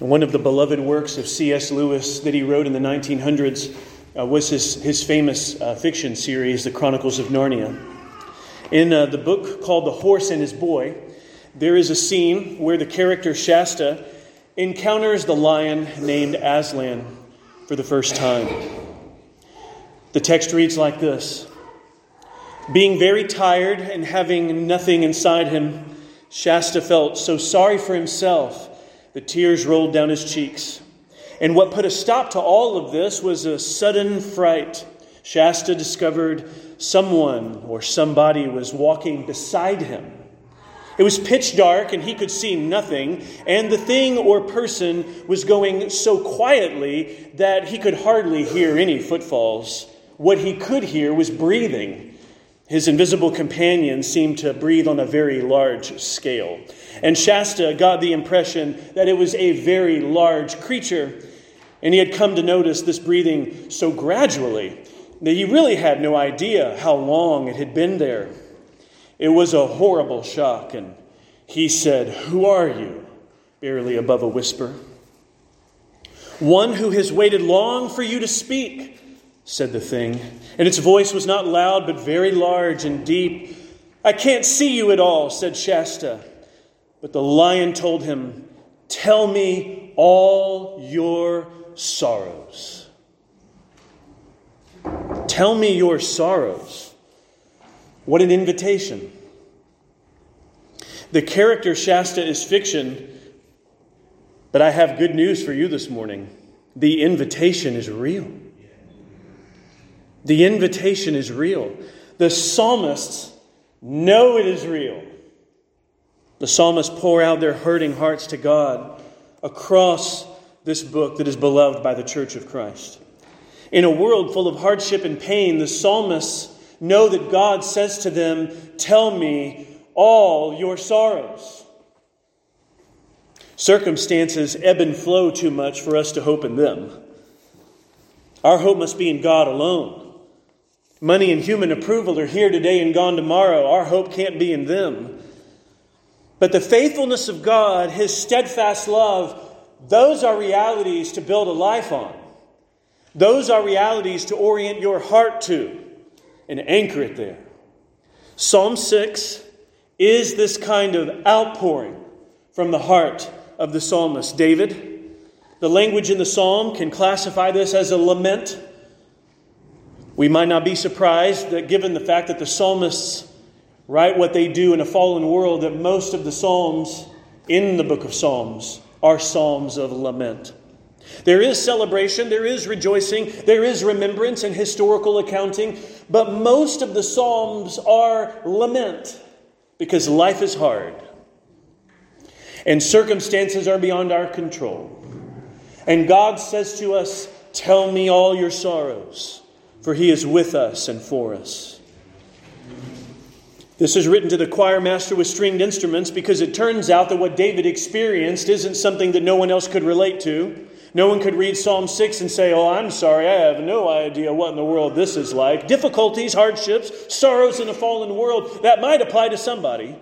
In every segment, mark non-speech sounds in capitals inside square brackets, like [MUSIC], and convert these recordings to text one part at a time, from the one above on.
One of the beloved works of C.S. Lewis that he wrote in the 1900s uh, was his, his famous uh, fiction series, The Chronicles of Narnia. In uh, the book called The Horse and His Boy, there is a scene where the character Shasta encounters the lion named Aslan for the first time. The text reads like this Being very tired and having nothing inside him, Shasta felt so sorry for himself the tears rolled down his cheeks. And what put a stop to all of this was a sudden fright. Shasta discovered someone or somebody was walking beside him. It was pitch dark and he could see nothing, and the thing or person was going so quietly that he could hardly hear any footfalls. What he could hear was breathing. His invisible companion seemed to breathe on a very large scale. And Shasta got the impression that it was a very large creature. And he had come to notice this breathing so gradually that he really had no idea how long it had been there. It was a horrible shock, and he said, Who are you? barely above a whisper. One who has waited long for you to speak said the thing. And its voice was not loud, but very large and deep. I can't see you at all, said Shasta. But the lion told him, Tell me all your sorrows. Tell me your sorrows. What an invitation. The character Shasta is fiction, but I have good news for you this morning. The invitation is real. The invitation is real. The psalmists know it is real. The psalmists pour out their hurting hearts to God across this book that is beloved by the church of Christ. In a world full of hardship and pain, the psalmists know that God says to them, Tell me all your sorrows. Circumstances ebb and flow too much for us to hope in them. Our hope must be in God alone. Money and human approval are here today and gone tomorrow. Our hope can't be in them. But the faithfulness of God, His steadfast love, those are realities to build a life on. Those are realities to orient your heart to and anchor it there. Psalm 6 is this kind of outpouring from the heart of the psalmist David. The language in the psalm can classify this as a lament we might not be surprised that given the fact that the psalmists write what they do in a fallen world, that most of the psalms in the book of Psalms are psalms of lament. There is celebration, there is rejoicing, there is remembrance and historical accounting, but most of the Psalms are lament because life is hard and circumstances are beyond our control. And God says to us, Tell me all your sorrows for he is with us and for us. This is written to the choir master with stringed instruments because it turns out that what David experienced isn't something that no one else could relate to. No one could read Psalm 6 and say, Oh, I'm sorry, I have no idea what in the world this is like. Difficulties, hardships, sorrows in a fallen world, that might apply to somebody,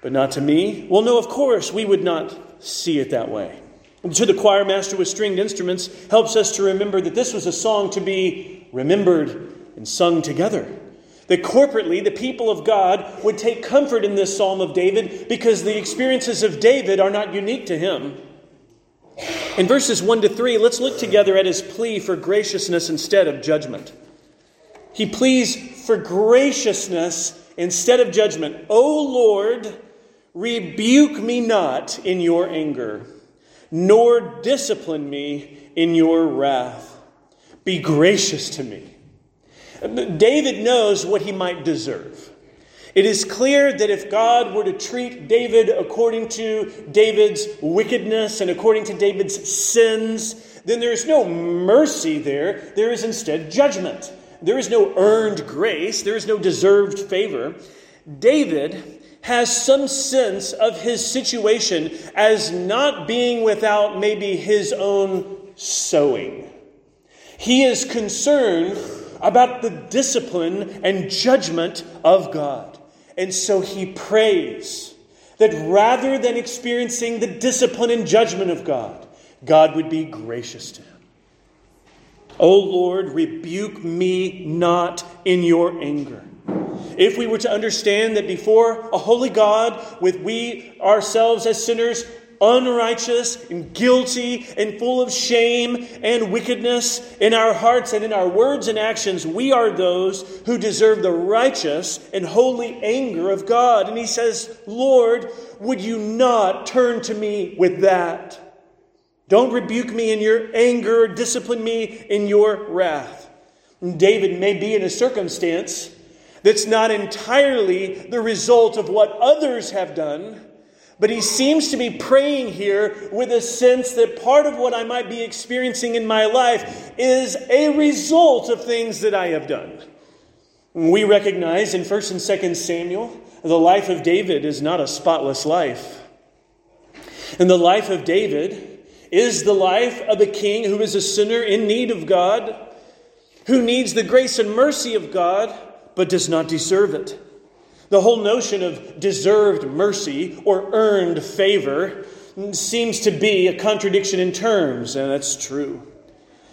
but not to me. Well, no, of course, we would not see it that way. And to the choir master with stringed instruments helps us to remember that this was a song to be remembered and sung together. That corporately, the people of God would take comfort in this psalm of David because the experiences of David are not unique to him. In verses 1 to 3, let's look together at his plea for graciousness instead of judgment. He pleads for graciousness instead of judgment. O Lord, rebuke me not in your anger, nor discipline me in your wrath. Be gracious to me. David knows what he might deserve. It is clear that if God were to treat David according to David's wickedness and according to David's sins, then there is no mercy there. There is instead judgment. There is no earned grace. There is no deserved favor. David has some sense of his situation as not being without maybe his own sowing. He is concerned about the discipline and judgment of God. And so he prays that rather than experiencing the discipline and judgment of God, God would be gracious to him. O Lord, rebuke me not in your anger. If we were to understand that before a holy God, with we ourselves as sinners unrighteous and guilty and full of shame and wickedness in our hearts and in our words and actions, we are those who deserve the righteous and holy anger of God. And he says, Lord, would you not turn to me with that? Don't rebuke me in your anger, discipline me in your wrath. And David may be in a circumstance that's not entirely the result of what others have done but he seems to be praying here with a sense that part of what I might be experiencing in my life is a result of things that I have done. We recognize in 1st and 2nd Samuel, the life of David is not a spotless life. And the life of David is the life of a king who is a sinner in need of God, who needs the grace and mercy of God, but does not deserve it. The whole notion of deserved mercy or earned favor seems to be a contradiction in terms, and that's true.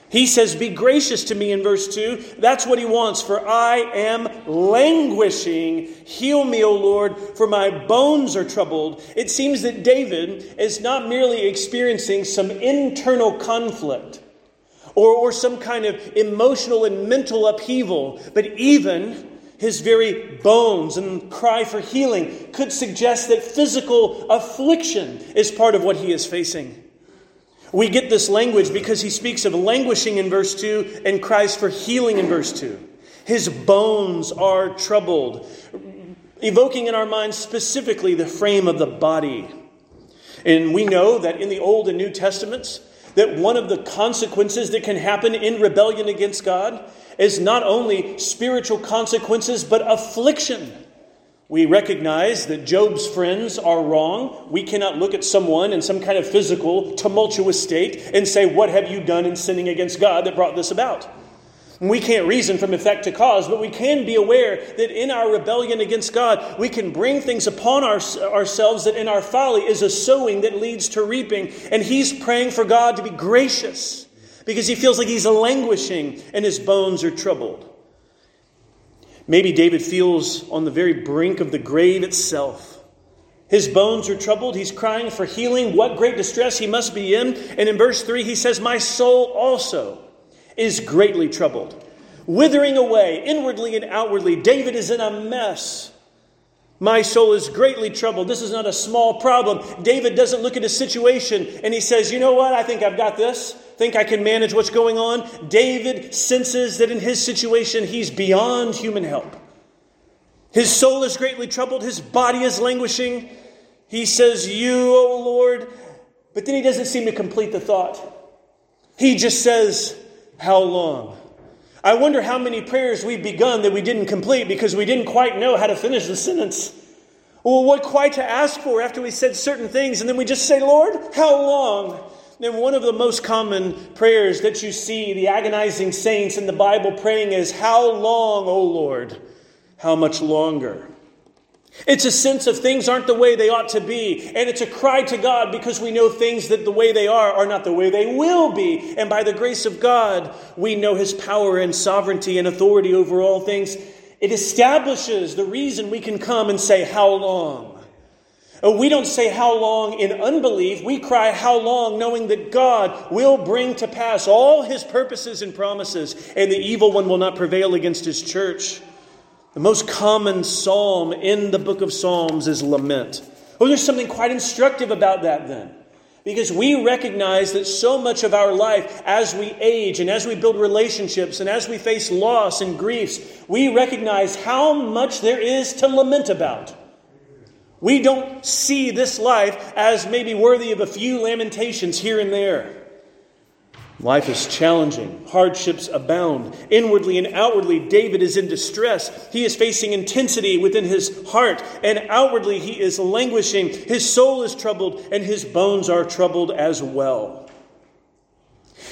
He says, Be gracious to me in verse 2. That's what he wants, for I am languishing. Heal me, O Lord, for my bones are troubled. It seems that David is not merely experiencing some internal conflict or, or some kind of emotional and mental upheaval, but even his very bones and cry for healing could suggest that physical affliction is part of what he is facing. We get this language because he speaks of languishing in verse 2 and cries for healing in verse 2. His bones are troubled, evoking in our minds specifically the frame of the body. And we know that in the Old and New Testaments, that one of the consequences that can happen in rebellion against God is not only spiritual consequences, but affliction. We recognize that Job's friends are wrong. We cannot look at someone in some kind of physical, tumultuous state and say, What have you done in sinning against God that brought this about? We can't reason from effect to cause, but we can be aware that in our rebellion against God, we can bring things upon our, ourselves that in our folly is a sowing that leads to reaping. And he's praying for God to be gracious because he feels like he's languishing and his bones are troubled. Maybe David feels on the very brink of the grave itself. His bones are troubled. He's crying for healing. What great distress he must be in. And in verse 3, he says, My soul also is greatly troubled, withering away inwardly and outwardly. David is in a mess. My soul is greatly troubled. This is not a small problem. David doesn't look at his situation and he says, You know what? I think I've got this. Think I can manage what's going on. David senses that in his situation, he's beyond human help. His soul is greatly troubled. His body is languishing. He says, You, O Lord. But then he doesn't seem to complete the thought. He just says, How long? I wonder how many prayers we've begun that we didn't complete because we didn't quite know how to finish the sentence. Or what quite to ask for after we said certain things, and then we just say, Lord, how long? Then one of the most common prayers that you see the agonizing saints in the Bible praying is, How long, O Lord? How much longer? It's a sense of things aren't the way they ought to be. And it's a cry to God because we know things that the way they are are not the way they will be. And by the grace of God, we know His power and sovereignty and authority over all things. It establishes the reason we can come and say, How long? Uh, we don't say how long in unbelief. We cry how long, knowing that God will bring to pass all his purposes and promises, and the evil one will not prevail against his church. The most common psalm in the book of Psalms is lament. Oh, there's something quite instructive about that then. Because we recognize that so much of our life, as we age and as we build relationships and as we face loss and griefs, we recognize how much there is to lament about. We don't see this life as maybe worthy of a few lamentations here and there. Life is challenging. Hardships abound. Inwardly and outwardly, David is in distress. He is facing intensity within his heart, and outwardly, he is languishing. His soul is troubled, and his bones are troubled as well.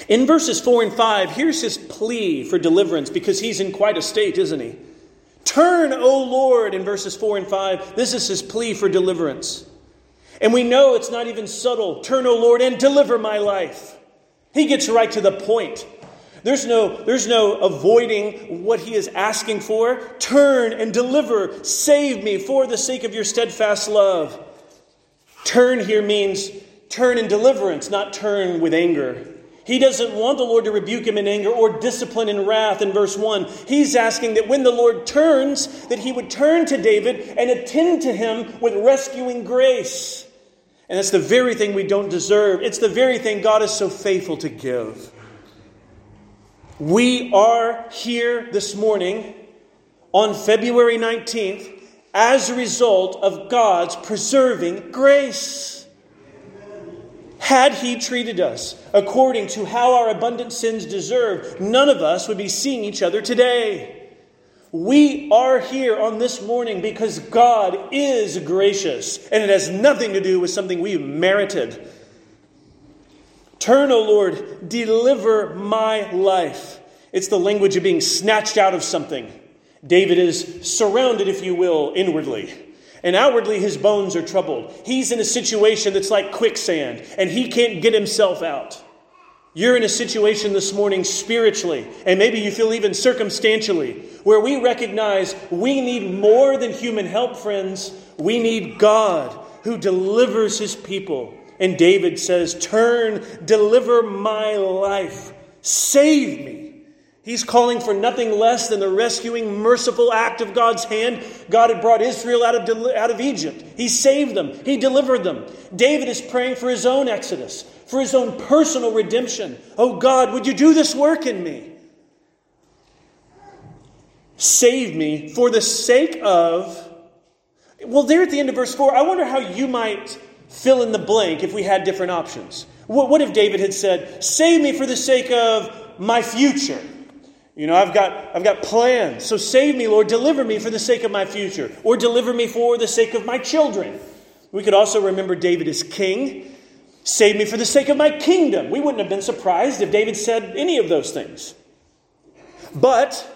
In verses 4 and 5, here's his plea for deliverance because he's in quite a state, isn't he? Turn, O Lord, in verses 4 and 5. This is his plea for deliverance. And we know it's not even subtle. Turn, O Lord, and deliver my life. He gets right to the point. There's no, there's no avoiding what he is asking for. Turn and deliver. Save me for the sake of your steadfast love. Turn here means turn in deliverance, not turn with anger. He doesn't want the Lord to rebuke him in anger or discipline in wrath in verse 1. He's asking that when the Lord turns, that he would turn to David and attend to him with rescuing grace. And it's the very thing we don't deserve. It's the very thing God is so faithful to give. We are here this morning on February 19th as a result of God's preserving grace. Had He treated us according to how our abundant sins deserve, none of us would be seeing each other today. We are here on this morning because God is gracious, and it has nothing to do with something we've merited. Turn, O Lord, deliver my life. It's the language of being snatched out of something. David is surrounded, if you will, inwardly. And outwardly, his bones are troubled. He's in a situation that's like quicksand, and he can't get himself out. You're in a situation this morning spiritually, and maybe you feel even circumstantially, where we recognize we need more than human help, friends. We need God who delivers his people. And David says, Turn, deliver my life, save me. He's calling for nothing less than the rescuing, merciful act of God's hand. God had brought Israel out of, out of Egypt. He saved them, He delivered them. David is praying for his own exodus, for his own personal redemption. Oh God, would you do this work in me? Save me for the sake of. Well, there at the end of verse 4, I wonder how you might fill in the blank if we had different options. What, what if David had said, Save me for the sake of my future? You know, I've got, I've got plans. So save me, Lord. Deliver me for the sake of my future, or deliver me for the sake of my children. We could also remember David as king. Save me for the sake of my kingdom. We wouldn't have been surprised if David said any of those things. But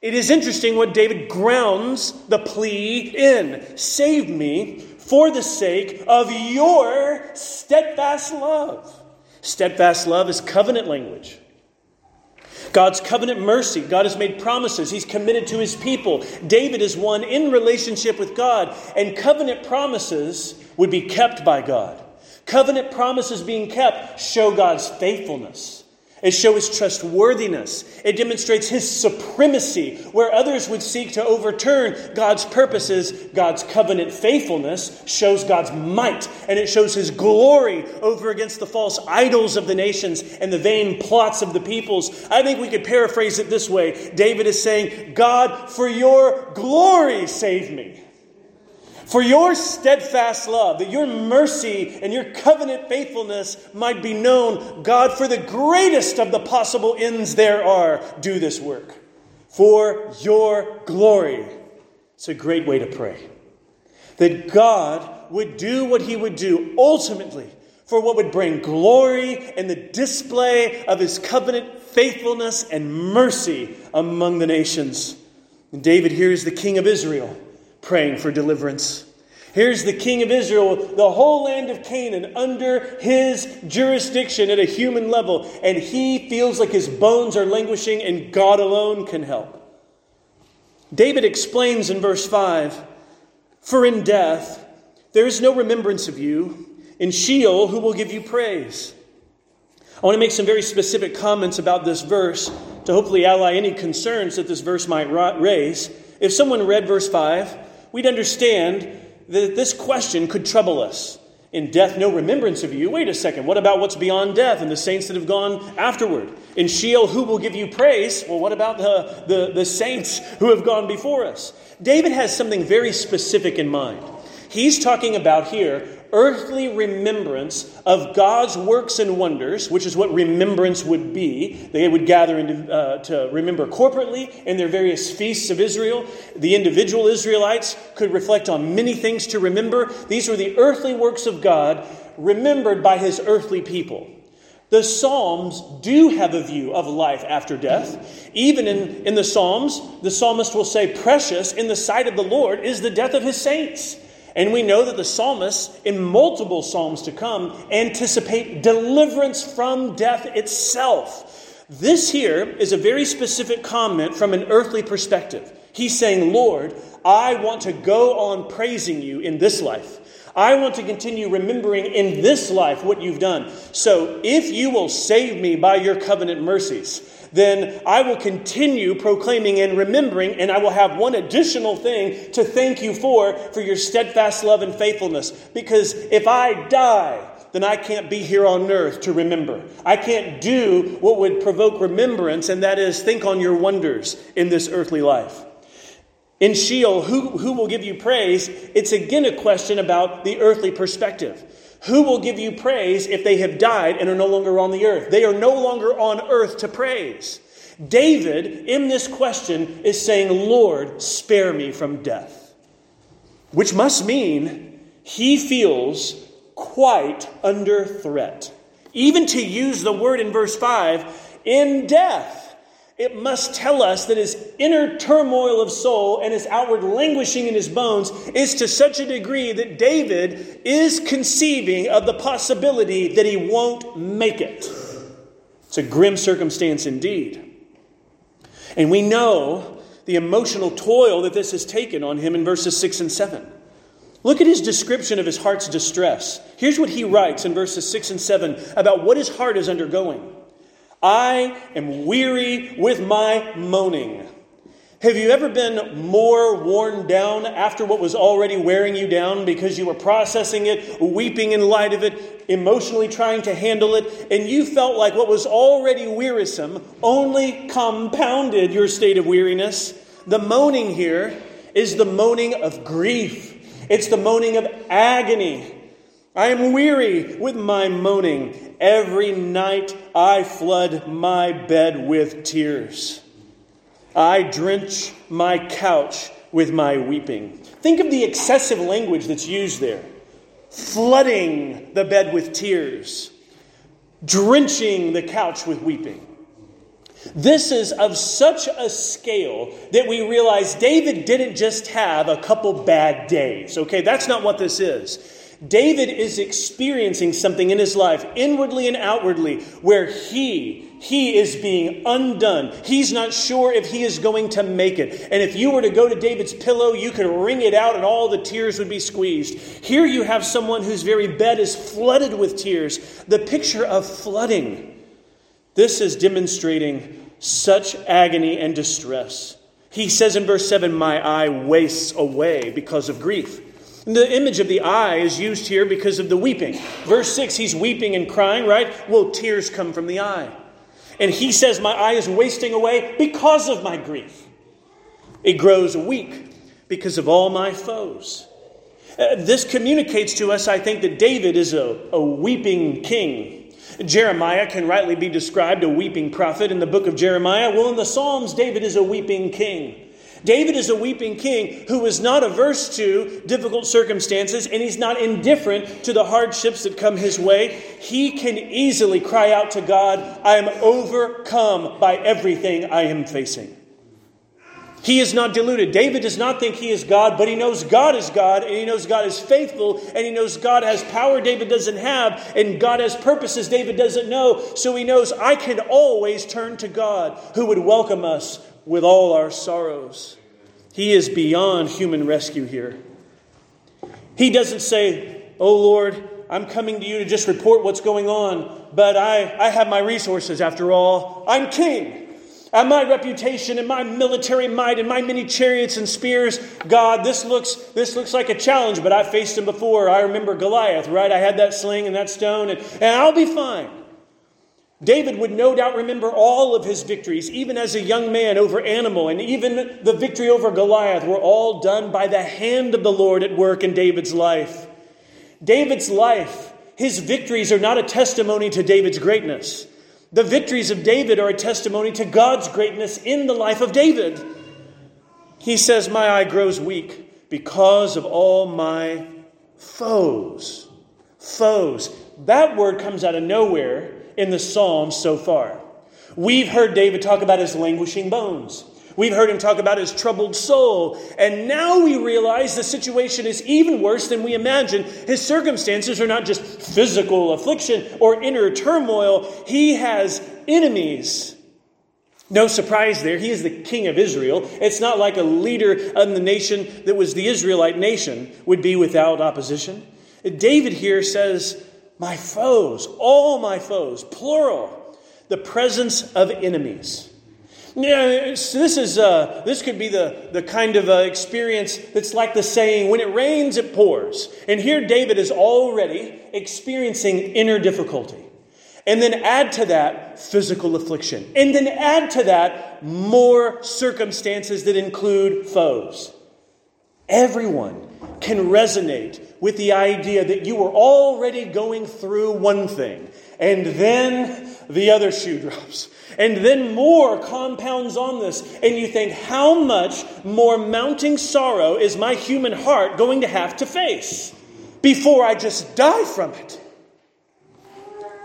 it is interesting what David grounds the plea in Save me for the sake of your steadfast love. Steadfast love is covenant language. God's covenant mercy. God has made promises. He's committed to his people. David is one in relationship with God, and covenant promises would be kept by God. Covenant promises being kept show God's faithfulness. It shows his trustworthiness. It demonstrates his supremacy. Where others would seek to overturn God's purposes, God's covenant faithfulness shows God's might. And it shows his glory over against the false idols of the nations and the vain plots of the peoples. I think we could paraphrase it this way David is saying, God, for your glory, save me for your steadfast love, that your mercy and your covenant faithfulness might be known. God, for the greatest of the possible ends there are, do this work. For your glory. It's a great way to pray. That God would do what he would do ultimately for what would bring glory and the display of his covenant faithfulness and mercy among the nations. And David here is the king of Israel praying for deliverance. Here's the king of Israel, the whole land of Canaan under his jurisdiction at a human level, and he feels like his bones are languishing and God alone can help. David explains in verse 5 For in death there is no remembrance of you, in Sheol who will give you praise. I want to make some very specific comments about this verse to hopefully ally any concerns that this verse might raise. If someone read verse 5, we'd understand that this question could trouble us. In death, no remembrance of you. Wait a second. What about what's beyond death and the saints that have gone afterward? In Sheol, who will give you praise? Well, what about the, the, the saints who have gone before us? David has something very specific in mind. He's talking about here earthly remembrance of God's works and wonders, which is what remembrance would be. They would gather into, uh, to remember corporately in their various feasts of Israel. The individual Israelites could reflect on many things to remember. These were the earthly works of God remembered by his earthly people. The Psalms do have a view of life after death. Even in, in the Psalms, the psalmist will say, Precious in the sight of the Lord is the death of his saints. And we know that the psalmists, in multiple psalms to come, anticipate deliverance from death itself. This here is a very specific comment from an earthly perspective. He's saying, Lord, I want to go on praising you in this life. I want to continue remembering in this life what you've done. So if you will save me by your covenant mercies, then I will continue proclaiming and remembering, and I will have one additional thing to thank you for, for your steadfast love and faithfulness. Because if I die, then I can't be here on earth to remember. I can't do what would provoke remembrance, and that is think on your wonders in this earthly life. In Sheol, who, who will give you praise? It's again a question about the earthly perspective. Who will give you praise if they have died and are no longer on the earth? They are no longer on earth to praise. David, in this question, is saying, Lord, spare me from death. Which must mean he feels quite under threat. Even to use the word in verse 5, in death it must tell us that his inner turmoil of soul and his outward languishing in his bones is to such a degree that David is conceiving of the possibility that he won't make it. It's a grim circumstance indeed. And we know the emotional toil that this has taken on him in verses 6 and 7. Look at his description of his heart's distress. Here's what he writes in verses 6 and 7 about what his heart is undergoing. I am weary with my moaning. Have you ever been more worn down after what was already wearing you down because you were processing it, weeping in light of it, emotionally trying to handle it, and you felt like what was already wearisome only compounded your state of weariness? The moaning here is the moaning of grief, it's the moaning of agony. I am weary with my moaning. Every night I flood my bed with tears. I drench my couch with my weeping. Think of the excessive language that's used there flooding the bed with tears, drenching the couch with weeping. This is of such a scale that we realize David didn't just have a couple bad days. Okay, that's not what this is. David is experiencing something in his life, inwardly and outwardly, where he, he is being undone. He's not sure if he is going to make it. And if you were to go to David's pillow, you could wring it out and all the tears would be squeezed. Here you have someone whose very bed is flooded with tears. The picture of flooding. This is demonstrating such agony and distress. He says in verse 7, My eye wastes away because of grief. The image of the eye is used here because of the weeping. Verse 6, he's weeping and crying, right? Well, tears come from the eye. And he says, My eye is wasting away because of my grief. It grows weak because of all my foes. Uh, this communicates to us, I think, that David is a, a weeping king. Jeremiah can rightly be described a weeping prophet in the book of Jeremiah. Well, in the Psalms, David is a weeping king. David is a weeping king who is not averse to difficult circumstances and he's not indifferent to the hardships that come his way. He can easily cry out to God, I am overcome by everything I am facing. He is not deluded. David does not think he is God, but he knows God is God, and he knows God is faithful, and he knows God has power David doesn't have, and God has purposes David doesn't know. So he knows I can always turn to God, who would welcome us with all our sorrows. He is beyond human rescue here. He doesn't say, Oh Lord, I'm coming to you to just report what's going on, but I, I have my resources after all. I'm king. And my reputation and my military might and my many chariots and spears, God, this looks, this looks like a challenge, but I've faced him before. I remember Goliath, right? I had that sling and that stone, and, and I'll be fine. David would no doubt remember all of his victories, even as a young man over animal, and even the victory over Goliath were all done by the hand of the Lord at work in David's life. David's life, his victories are not a testimony to David's greatness. The victories of David are a testimony to God's greatness in the life of David. He says, My eye grows weak because of all my foes. Foes. That word comes out of nowhere in the Psalms so far. We've heard David talk about his languishing bones. We've heard him talk about his troubled soul. And now we realize the situation is even worse than we imagined. His circumstances are not just physical affliction or inner turmoil, he has enemies. No surprise there. He is the king of Israel. It's not like a leader of the nation that was the Israelite nation would be without opposition. David here says, My foes, all my foes, plural, the presence of enemies. Yeah, this is uh, this could be the, the kind of uh, experience that's like the saying, when it rains, it pours. And here David is already experiencing inner difficulty. And then add to that physical affliction. And then add to that more circumstances that include foes. Everyone can resonate with the idea that you were already going through one thing, and then the other shoe [LAUGHS] drops. And then more compounds on this, and you think, how much more mounting sorrow is my human heart going to have to face before I just die from it?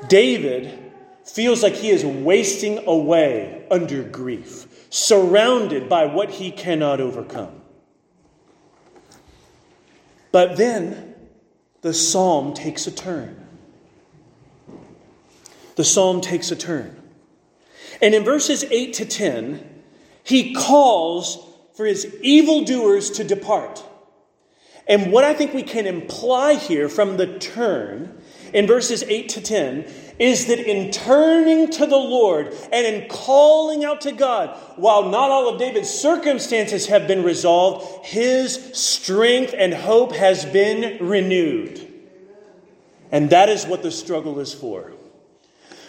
David feels like he is wasting away under grief, surrounded by what he cannot overcome. But then the psalm takes a turn. The psalm takes a turn. And in verses 8 to 10, he calls for his evildoers to depart. And what I think we can imply here from the turn in verses 8 to 10 is that in turning to the Lord and in calling out to God, while not all of David's circumstances have been resolved, his strength and hope has been renewed. And that is what the struggle is for.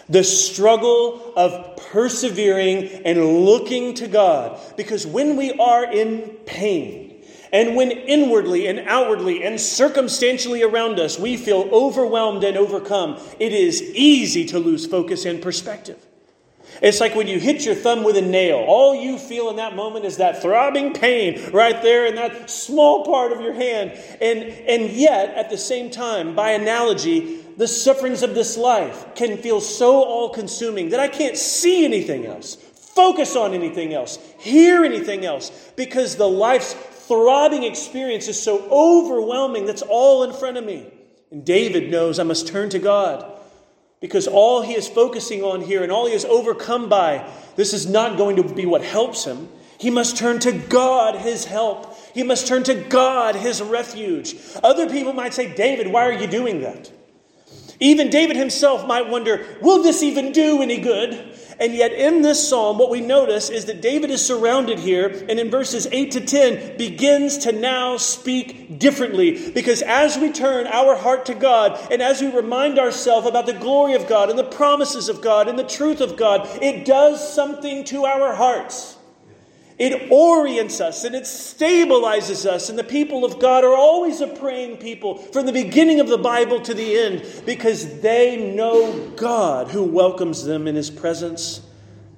The struggle of persevering and looking to God. Because when we are in pain, and when inwardly and outwardly and circumstantially around us we feel overwhelmed and overcome, it is easy to lose focus and perspective. It's like when you hit your thumb with a nail. All you feel in that moment is that throbbing pain right there in that small part of your hand. And, and yet, at the same time, by analogy, the sufferings of this life can feel so all consuming that I can't see anything else, focus on anything else, hear anything else, because the life's throbbing experience is so overwhelming that's all in front of me. And David knows I must turn to God because all he is focusing on here and all he is overcome by, this is not going to be what helps him. He must turn to God, his help. He must turn to God, his refuge. Other people might say, David, why are you doing that? Even David himself might wonder, will this even do any good? And yet, in this psalm, what we notice is that David is surrounded here, and in verses 8 to 10, begins to now speak differently. Because as we turn our heart to God, and as we remind ourselves about the glory of God, and the promises of God, and the truth of God, it does something to our hearts. It orients us and it stabilizes us. And the people of God are always a praying people from the beginning of the Bible to the end because they know God who welcomes them in his presence.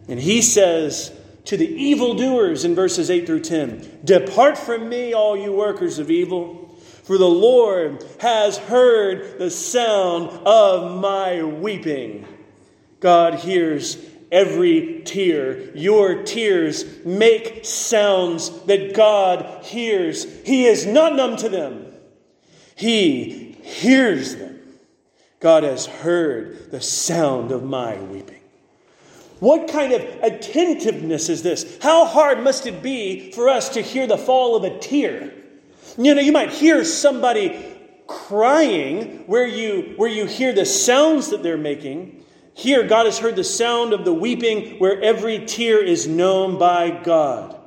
And he says to the evildoers in verses 8 through 10 Depart from me, all you workers of evil, for the Lord has heard the sound of my weeping. God hears every tear. Your tears make sounds that God hears. He is not numb to them, He hears them. God has heard the sound of my weeping. What kind of attentiveness is this? How hard must it be for us to hear the fall of a tear? You know, you might hear somebody crying where you, where you hear the sounds that they're making, here, God has heard the sound of the weeping where every tear is known by God.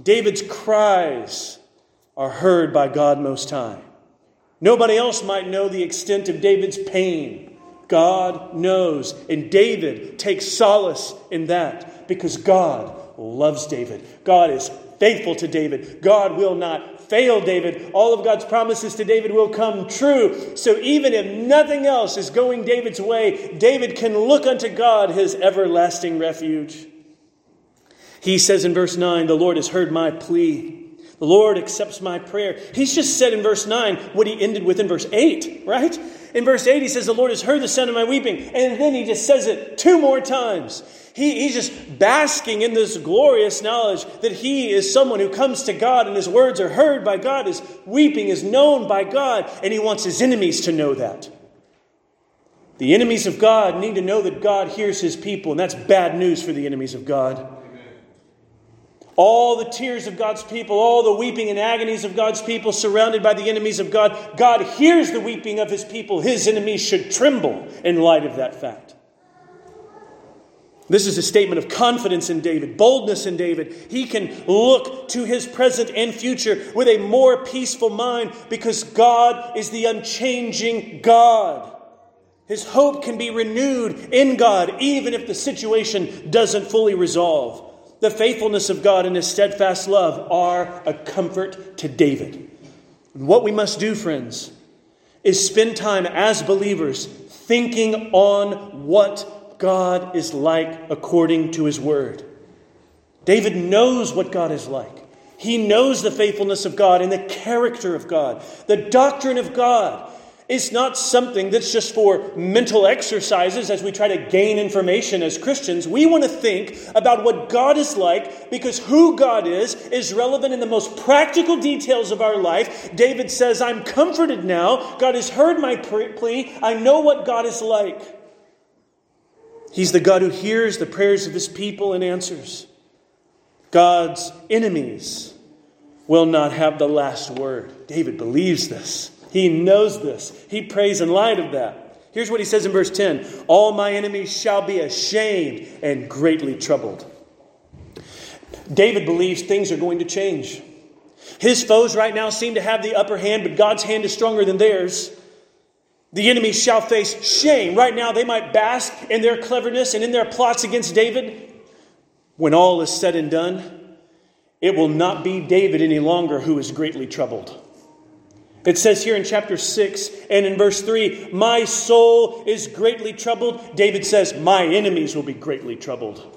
David's cries are heard by God Most High. Nobody else might know the extent of David's pain. God knows. And David takes solace in that because God loves David. God is faithful to David. God will not fail David. All of God's promises to David will come true. So even if nothing else is going David's way, David can look unto God, his everlasting refuge. He says in verse 9, The Lord has heard my plea. The Lord accepts my prayer. He's just said in verse 9 what he ended with in verse 8, right? In verse 8, he says, The Lord has heard the sound of my weeping. And then he just says it two more times. He, he's just basking in this glorious knowledge that he is someone who comes to God and his words are heard by God, his weeping is known by God, and he wants his enemies to know that. The enemies of God need to know that God hears his people, and that's bad news for the enemies of God. All the tears of God's people, all the weeping and agonies of God's people surrounded by the enemies of God, God hears the weeping of his people. His enemies should tremble in light of that fact. This is a statement of confidence in David, boldness in David. He can look to his present and future with a more peaceful mind because God is the unchanging God. His hope can be renewed in God even if the situation doesn't fully resolve. The faithfulness of God and his steadfast love are a comfort to David. And what we must do, friends, is spend time as believers thinking on what God is like according to his word. David knows what God is like. He knows the faithfulness of God and the character of God. The doctrine of God is not something that's just for mental exercises as we try to gain information as Christians. We want to think about what God is like because who God is is relevant in the most practical details of our life. David says, I'm comforted now. God has heard my plea. I know what God is like. He's the God who hears the prayers of his people and answers. God's enemies will not have the last word. David believes this. He knows this. He prays in light of that. Here's what he says in verse 10 All my enemies shall be ashamed and greatly troubled. David believes things are going to change. His foes right now seem to have the upper hand, but God's hand is stronger than theirs. The enemy shall face shame. Right now, they might bask in their cleverness and in their plots against David. When all is said and done, it will not be David any longer who is greatly troubled. It says here in chapter 6 and in verse 3, My soul is greatly troubled. David says, My enemies will be greatly troubled.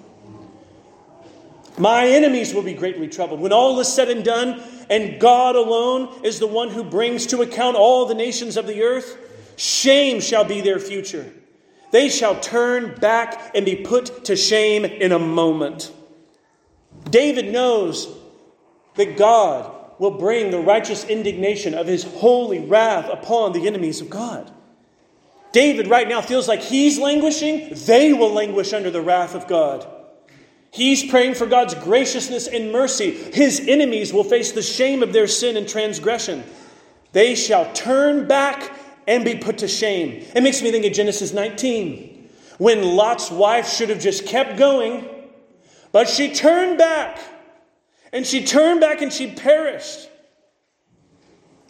My enemies will be greatly troubled. When all is said and done, and God alone is the one who brings to account all the nations of the earth, Shame shall be their future. They shall turn back and be put to shame in a moment. David knows that God will bring the righteous indignation of his holy wrath upon the enemies of God. David right now feels like he's languishing, they will languish under the wrath of God. He's praying for God's graciousness and mercy. His enemies will face the shame of their sin and transgression. They shall turn back and be put to shame. It makes me think of Genesis 19, when Lot's wife should have just kept going, but she turned back. And she turned back and she perished.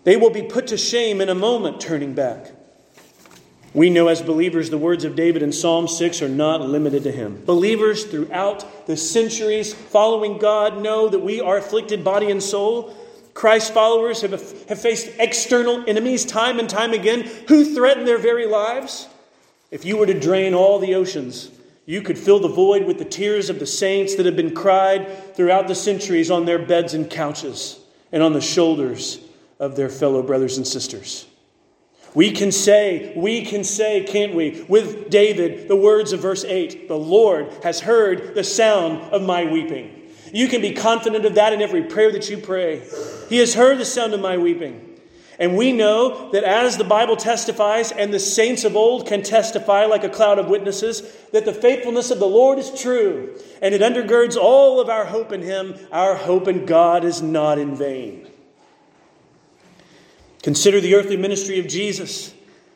They will be put to shame in a moment, turning back. We know as believers the words of David in Psalm 6 are not limited to him. Believers throughout the centuries following God know that we are afflicted body and soul, Christ's followers have, have faced external enemies time and time again who threaten their very lives. If you were to drain all the oceans, you could fill the void with the tears of the saints that have been cried throughout the centuries on their beds and couches and on the shoulders of their fellow brothers and sisters. We can say, we can say, can't we, with David, the words of verse 8 The Lord has heard the sound of my weeping. You can be confident of that in every prayer that you pray. He has heard the sound of my weeping. And we know that as the Bible testifies, and the saints of old can testify like a cloud of witnesses, that the faithfulness of the Lord is true, and it undergirds all of our hope in Him. Our hope in God is not in vain. Consider the earthly ministry of Jesus,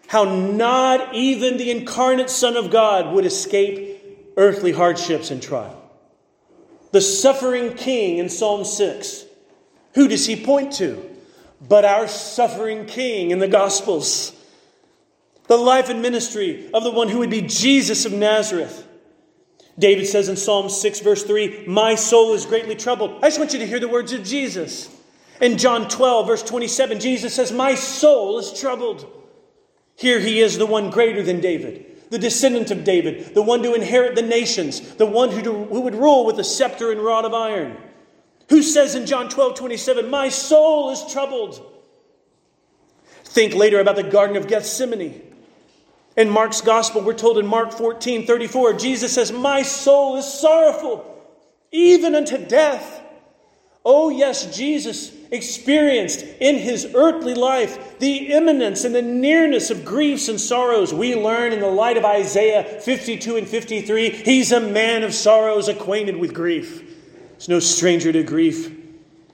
how not even the incarnate Son of God would escape earthly hardships and trials the suffering king in Psalm 6. Who does he point to? But our suffering king in the Gospels. The life and ministry of the one who would be Jesus of Nazareth. David says in Psalm 6, verse 3, My soul is greatly troubled. I just want you to hear the words of Jesus. In John 12, verse 27, Jesus says, My soul is troubled. Here he is, the one greater than David the descendant of David, the one to inherit the nations, the one who, who would rule with a scepter and rod of iron. Who says in John 12, 27, My soul is troubled? Think later about the Garden of Gethsemane. In Mark's Gospel, we're told in Mark 14, 34, Jesus says, My soul is sorrowful, even unto death. Oh, yes, Jesus experienced in his earthly life the imminence and the nearness of griefs and sorrows. We learn in the light of Isaiah 52 and 53 he's a man of sorrows, acquainted with grief. He's no stranger to grief.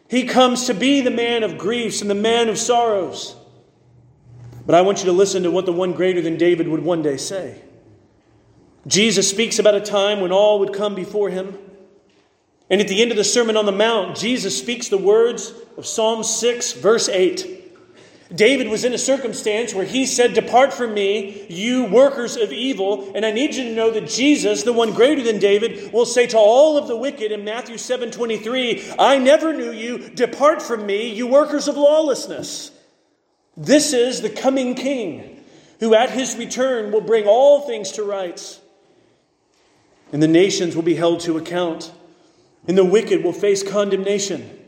He comes to be the man of griefs and the man of sorrows. But I want you to listen to what the one greater than David would one day say. Jesus speaks about a time when all would come before him. And at the end of the Sermon on the Mount, Jesus speaks the words of Psalm 6, verse 8. David was in a circumstance where he said, Depart from me, you workers of evil. And I need you to know that Jesus, the one greater than David, will say to all of the wicked in Matthew 7 23, I never knew you. Depart from me, you workers of lawlessness. This is the coming king who at his return will bring all things to rights. And the nations will be held to account and the wicked will face condemnation.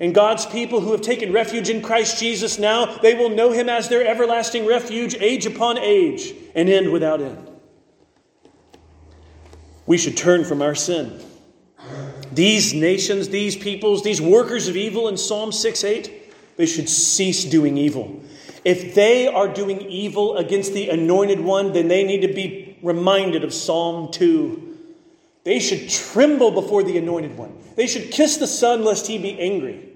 And God's people who have taken refuge in Christ Jesus now, they will know him as their everlasting refuge, age upon age, and end without end. We should turn from our sin. These nations, these peoples, these workers of evil in Psalm 6 8, they should cease doing evil. If they are doing evil against the anointed one, then they need to be reminded of Psalm 2 they should tremble before the anointed one. They should kiss the Son lest he be angry.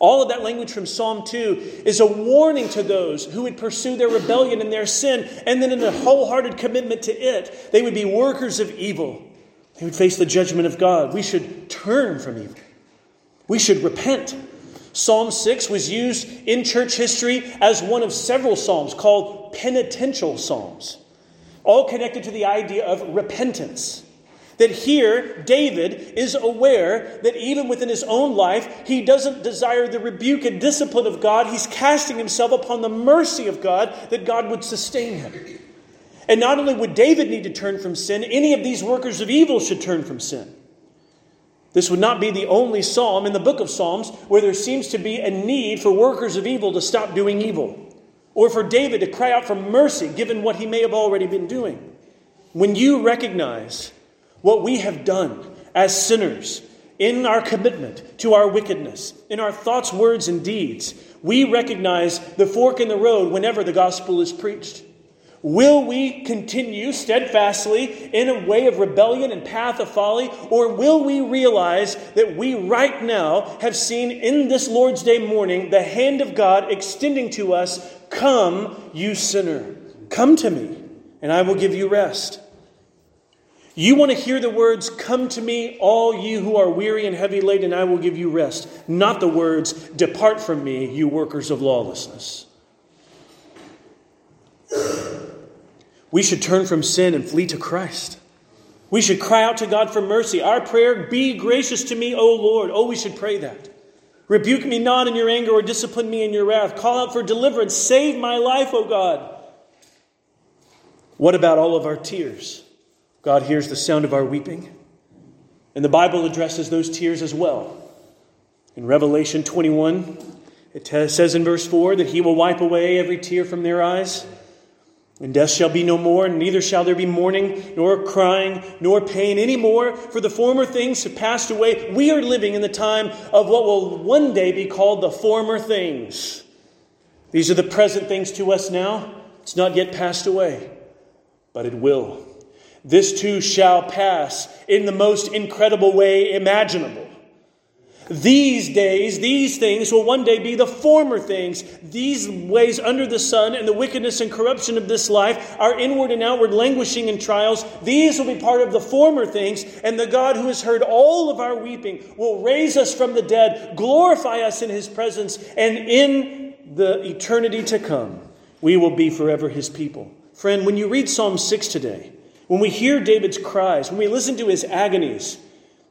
All of that language from Psalm 2 is a warning to those who would pursue their rebellion and their sin, and then in a wholehearted commitment to it, they would be workers of evil. They would face the judgment of God. We should turn from evil. We should repent. Psalm 6 was used in church history as one of several psalms called penitential psalms, all connected to the idea of repentance. That here, David is aware that even within his own life, he doesn't desire the rebuke and discipline of God. He's casting himself upon the mercy of God that God would sustain him. And not only would David need to turn from sin, any of these workers of evil should turn from sin. This would not be the only psalm in the book of Psalms where there seems to be a need for workers of evil to stop doing evil, or for David to cry out for mercy given what he may have already been doing. When you recognize what we have done as sinners in our commitment to our wickedness, in our thoughts, words, and deeds, we recognize the fork in the road whenever the gospel is preached. Will we continue steadfastly in a way of rebellion and path of folly, or will we realize that we right now have seen in this Lord's Day morning the hand of God extending to us, Come, you sinner, come to me, and I will give you rest. You want to hear the words, Come to me, all you who are weary and heavy laden, and I will give you rest. Not the words, Depart from me, you workers of lawlessness. We should turn from sin and flee to Christ. We should cry out to God for mercy. Our prayer, Be gracious to me, O Lord. Oh, we should pray that. Rebuke me not in your anger or discipline me in your wrath. Call out for deliverance. Save my life, O God. What about all of our tears? God hears the sound of our weeping. And the Bible addresses those tears as well. In Revelation 21, it says in verse 4 that he will wipe away every tear from their eyes. And death shall be no more, and neither shall there be mourning, nor crying, nor pain any more, for the former things have passed away. We are living in the time of what will one day be called the former things. These are the present things to us now. It's not yet passed away, but it will. This too shall pass in the most incredible way imaginable. These days, these things will one day be the former things. These ways under the sun and the wickedness and corruption of this life, our inward and outward languishing and trials, these will be part of the former things. And the God who has heard all of our weeping will raise us from the dead, glorify us in his presence, and in the eternity to come, we will be forever his people. Friend, when you read Psalm 6 today, when we hear David's cries, when we listen to his agonies,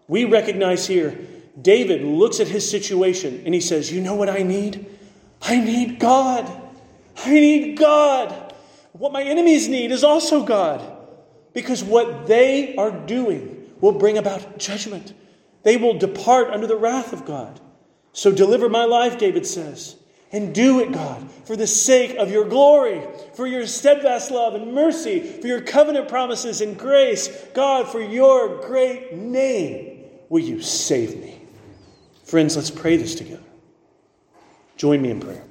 we recognize here David looks at his situation and he says, You know what I need? I need God. I need God. What my enemies need is also God. Because what they are doing will bring about judgment. they will depart under the wrath of God. So deliver my life, David says. And do it, God, for the sake of your glory, for your steadfast love and mercy, for your covenant promises and grace. God, for your great name, will you save me? Friends, let's pray this together. Join me in prayer.